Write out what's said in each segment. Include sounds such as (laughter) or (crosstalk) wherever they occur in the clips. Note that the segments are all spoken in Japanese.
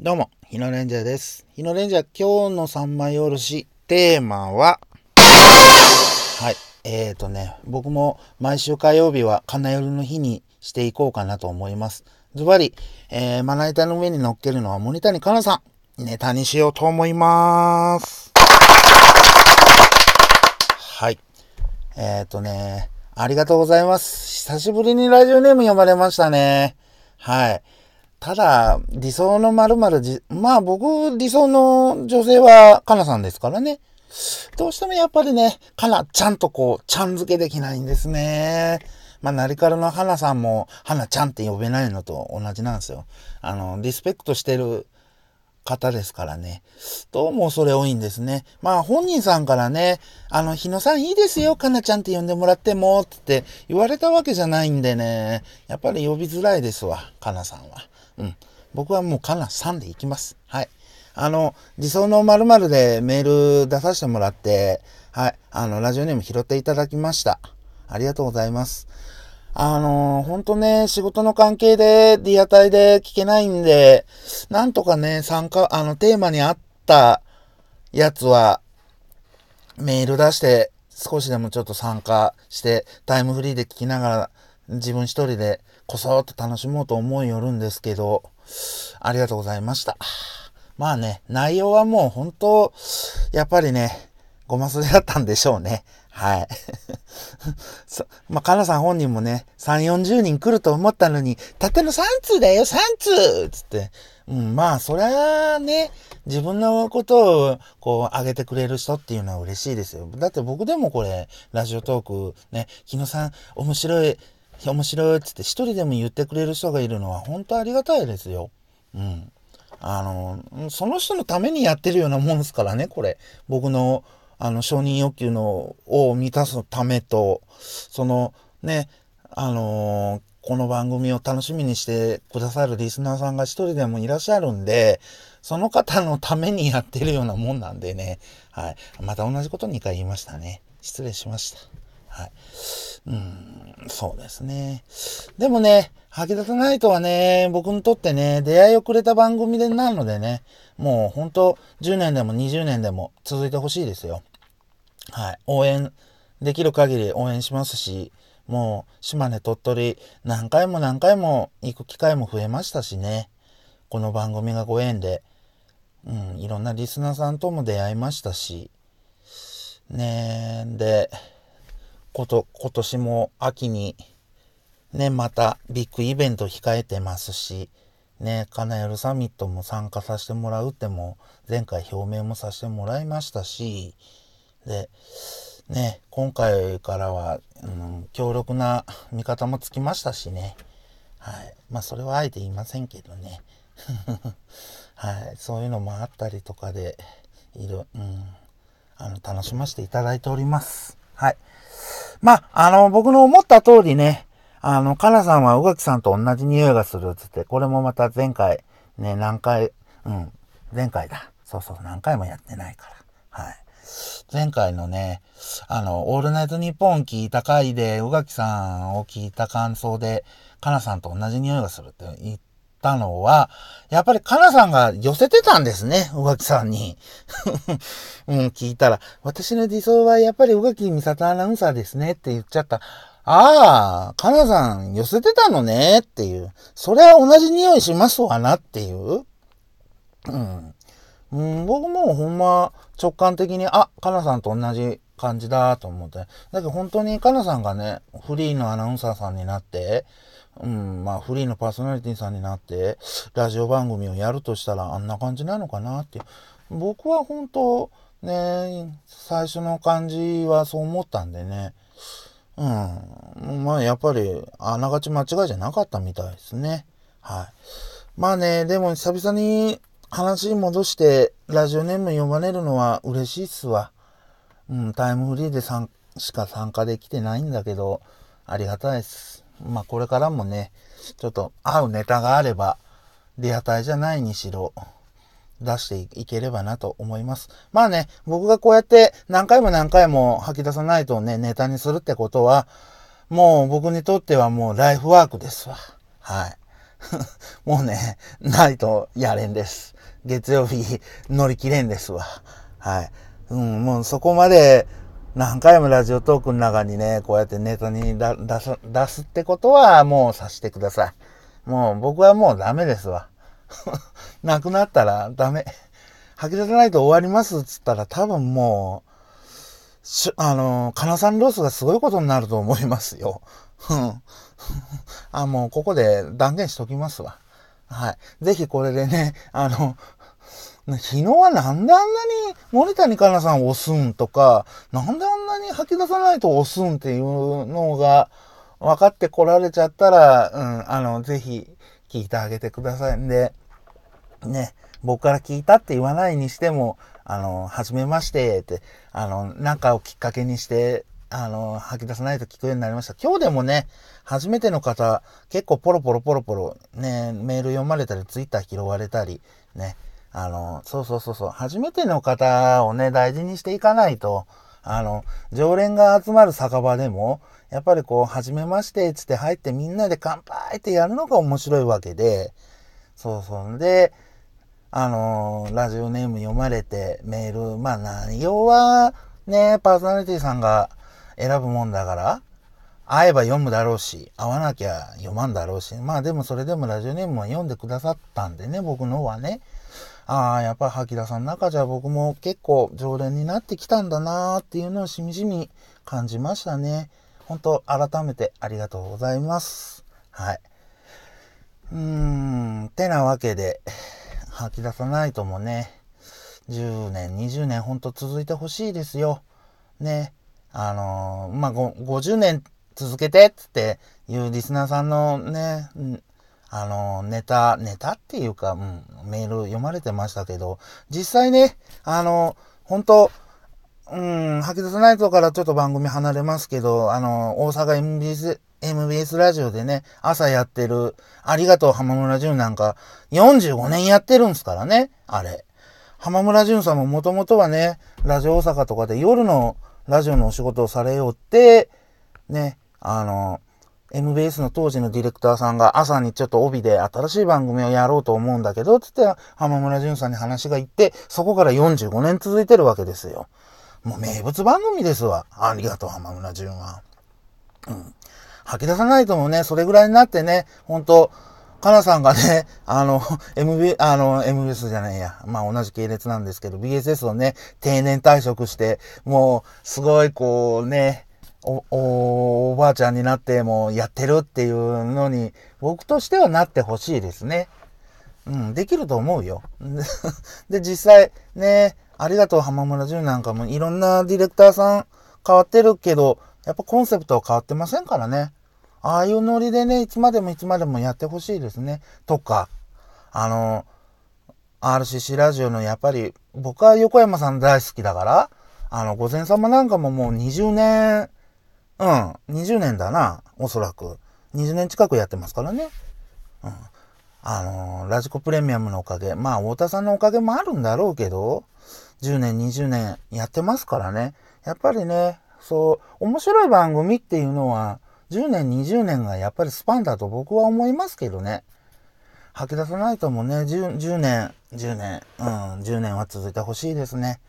どうも、日野レンジャーです。日野レンジャー、今日の三枚おろし、テーマは、はい、えーとね、僕も毎週火曜日は金夜の日にしていこうかなと思います。ズバリ、えー、まな板の上に乗っけるのは森谷香奈さん、ネタにしようと思います。はい。えーとね、ありがとうございます。久しぶりにラジオネーム読まれましたね。はい。ただ、理想の〇〇じ、まあ僕、理想の女性は、かなさんですからね。どうしてもやっぱりね、かな、ちゃんとこう、ちゃん付けできないんですね。まあ、なりからの花さんも、花ちゃんって呼べないのと同じなんですよ。あの、リスペクトしてる方ですからね。どうもそれ多いんですね。まあ本人さんからね、あの、日野さんいいですよ、かなちゃんって呼んでもらっても、って言われたわけじゃないんでね、やっぱり呼びづらいですわ、かなさんは。うん。僕はもうかなさんで行きます。はい。あの、理想の〇〇でメール出させてもらって、はい。あの、ラジオネーム拾っていただきました。ありがとうございます。あのー、ほんとね、仕事の関係でリアタイで聞けないんで、なんとかね、参加、あの、テーマに合ったやつは、メール出して、少しでもちょっと参加して、タイムフリーで聞きながら、自分一人でこそっと楽しもうと思いよるんですけど、ありがとうございました。まあね、内容はもう本当、やっぱりね、ごますれだったんでしょうね。はい。(laughs) まあ、かなさん本人もね、3、40人来ると思ったのに、たったの3通だよ、3通つって。うん、まあ、そりゃね、自分のことを、こう、上げてくれる人っていうのは嬉しいですよ。だって僕でもこれ、ラジオトーク、ね、日野さん、面白い、面白いっつって一人でも言ってくれる人がいるのは本当ありがたいですよ。うん。あの、その人のためにやってるようなもんですからね、これ。僕の、あの、承認欲求の、を満たすためと、その、ね、あのこの番組を楽しみにしてくださるリスナーさんが一人でもいらっしゃるんで、その方のためにやってるようなもんなんでね。はい。また同じこと2回言いましたね。失礼しました。はい。うん、そうですね。でもね、吐き出さないとはね、僕にとってね、出会いをくれた番組でなのでね、もう本当10年でも20年でも続いてほしいですよ。はい。応援できる限り応援しますし、もう島根、鳥取、何回も何回も行く機会も増えましたしね。この番組がご縁で、うん、いろんなリスナーさんとも出会いましたし、ねで、こと、今年も秋に、ね、またビッグイベント控えてますし、ね、カナエルサミットも参加させてもらうっても、前回表明もさせてもらいましたし、で、ね、今回からは、うん、強力な味方もつきましたしね。はい。まあ、それはあえて言いませんけどね。(laughs) はい。そういうのもあったりとかで、いる、うん、あの、楽しませていただいております。はい。まあ、あの、僕の思った通りね、あの、かなさんは宇垣さんと同じ匂いがするっつって、これもまた前回、ね、何回、うん、前回だ。そうそう、何回もやってないから。はい。前回のね、あの、オールナイトニッポン聞いた回で、宇垣さんを聞いた感想で、かなさんと同じ匂いがするって言ったのは、やっぱりかなさんが寄せてたんですね、宇垣さんに。(laughs) うん、聞いたら、私の理想はやっぱり宇垣美里アナウンサーですねって言っちゃった。ああ、かなさん寄せてたのねっていう。それは同じ匂いしますわなっていう。うん。うん、僕もほんま直感的に、あ、かなさんと同じ感じだと思って。だけど本当にかなさんがね、フリーのアナウンサーさんになって、うん、まあフリーのパーソナリティさんになって、ラジオ番組をやるとしたらあんな感じなのかなって。僕は本当ね、最初の感じはそう思ったんでね。うん。まあやっぱり、あながち間違いじゃなかったみたいですね。はい。まあね、でも久々に話戻してラジオネーム読まれるのは嬉しいっすわ。うん、タイムフリーで参しか参加できてないんだけど、ありがたいです。まあこれからもね、ちょっと合うネタがあれば、リアタイじゃないにしろ、出していければなと思います。まあね、僕がこうやって何回も何回も吐き出さないとね、ネタにするってことは、もう僕にとってはもうライフワークですわ。はい。(laughs) もうね、ないとやれんです。月曜日乗り切れんですわ。はい。うん、もうそこまで何回もラジオトークの中にね、こうやってネタに出す、すってことはもうさしてください。もう僕はもうダメですわ。(laughs) なくなったらダメ。吐き出さないと終わりますっつったら多分もう、あの、カナさんロスがすごいことになると思いますよ。うん (laughs) あ、もうここで断言しときますわ。はい。ぜひこれでね、あの、昨日はなんであんなに森谷香奈さん押すんとか、なんであんなに吐き出さないと押すんっていうのが分かってこられちゃったら、うん、あの、ぜひ聞いてあげてください。んで、ね、僕から聞いたって言わないにしても、あの、はじめましてって、あの、なんかをきっかけにして、あの、吐き出さないと聞くようになりました。今日でもね、初めての方、結構ポロポロポロポロ、ね、メール読まれたり、ツイッター拾われたり、ね、あの、そうそうそうそう、初めての方をね、大事にしていかないと、あの、常連が集まる酒場でも、やっぱりこう、はじめましてっ、つって入ってみんなで乾杯ってやるのが面白いわけで、そうそう。で、あのラジオネーム読まれて、メール、まあ内容は、ね、パーソナリティさんが選ぶもんだから、会えば読むだろうし、会わなきゃ読まんだろうし、まあでもそれでもラジオネームは読んでくださったんでね、僕のはね。ああ、やっぱ吐田さんの中じゃ僕も結構常連になってきたんだなーっていうのをしみじみ感じましたね。本当改めてありがとうございます。はい。うーん、てなわけで、吐き出さないともね、10年、20年ほんと続いてほしいですよ。ね。あのー、まあ、50年続けてっていうリスナーさんのね、あの、ネタ、ネタっていうか、うん、メール読まれてましたけど、実際ね、あの、本当うん、吐き出さないとからちょっと番組離れますけど、あの、大阪 MBS、MBS ラジオでね、朝やってる、ありがとう浜村淳なんか、45年やってるんすからね、あれ。浜村淳さんももともとはね、ラジオ大阪とかで夜のラジオのお仕事をされよって、ね、あの、MBS の当時のディレクターさんが朝にちょっと帯で新しい番組をやろうと思うんだけど、つって浜村淳さんに話が行って、そこから45年続いてるわけですよ。もう名物番組ですわ。ありがとう、浜村淳は。うん。吐き出さないともね、それぐらいになってね、本当かなさんがね、(laughs) あの、MB、あの、MBS じゃないや。まあ同じ系列なんですけど、BSS をね、定年退職して、もう、すごいこうね、お、お、おばあちゃんになってもやってるっていうのに、僕としてはなってほしいですね。うん、できると思うよ。(laughs) で、実際、ね、ありがとう浜村淳なんかもいろんなディレクターさん変わってるけど、やっぱコンセプトは変わってませんからね。ああいうノリでね、いつまでもいつまでもやってほしいですね。とか、あの、RCC ラジオのやっぱり、僕は横山さん大好きだから、あの、午前様なんかももう20年、うん、20年だな、おそらく。20年近くやってますからね。うん。あのラジコプレミアムのおかげ、まあ、太田さんのおかげもあるんだろうけど、10年、20年やってますからね。やっぱりね、そう、面白い番組っていうのは、10年、20年がやっぱりスパンだと僕は思いますけどね。吐き出さないともね、10, 10年、10年、うん、10年は続いてほしいですね。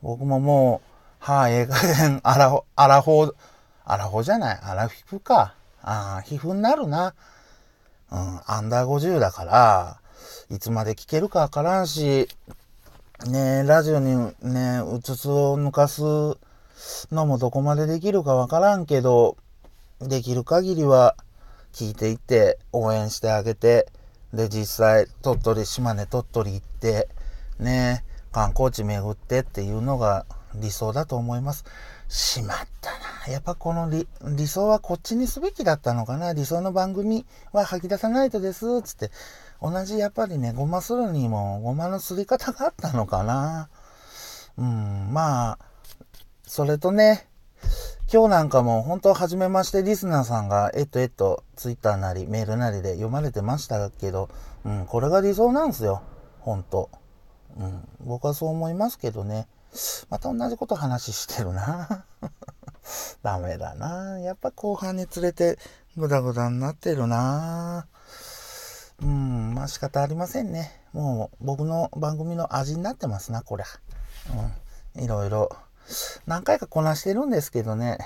僕ももう、はあ、ええ加減、あらほ、あらほ、あらほじゃない、あら皮膚か。ああ、皮膚になるな。うん、アンダー50だから、いつまで聞けるかわからんし、ねラジオにね、うつつを抜かすのもどこまでできるかわからんけど、できる限りは聞いていって応援してあげて、で、実際、鳥取、島根、鳥取行って、ね、観光地巡ってっていうのが理想だと思います。しまったな。やっぱこの理理想はこっちにすべきだったのかな。理想の番組は吐き出さないとです。つって。同じやっぱりね、ごまするにもごまのすり方があったのかな。うん、まあ、それとね、今日なんかも本当初めましてリスナーさんがえっとえっとツイッターなりメールなりで読まれてましたけど、うん、これが理想なんですよ。本当うん、僕はそう思いますけどね。また同じこと話してるな。(laughs) ダメだな。やっぱ後半に連れてグダグダになってるな。うん、まあ仕方ありませんね。もう僕の番組の味になってますな、こりゃ。うん、いろいろ。何回かこなしてるんですけどね。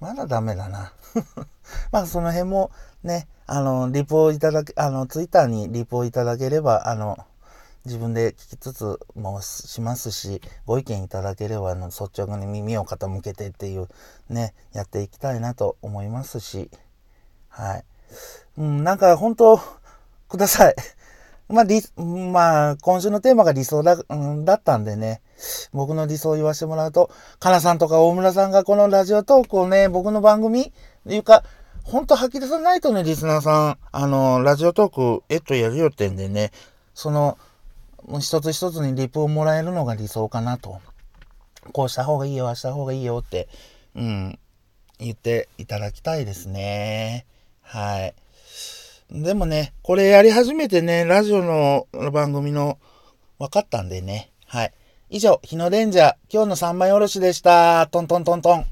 まだダメだな。(laughs) まあその辺もね、あの、リポをいただけ、あの、ツイッターにリポをいただければ、あの、自分で聞きつつもしますし、ご意見いただければ、あの、率直に耳を傾けてっていう、ね、やっていきたいなと思いますし、はい。うん、なんか本当、ください。(laughs) まあ、理、まあ、今週のテーマが理想だ、うん、だったんでね、僕の理想を言わせてもらうと、かなさんとか大村さんがこのラジオトークをね、僕の番組、いうか、ほんと吐き出さないとね、リスナーさん、あの、ラジオトーク、えっとやるよってんでね、その、一つ一つにリプをもらえるのが理想かなと。こうした方がいいよ、ああした方がいいよって、うん、言っていただきたいですね。はい。でもね、これやり始めてね、ラジオの番組の分かったんでね。はい。以上、日のレンジャー、今日の三枚おろしでした。トントントントン。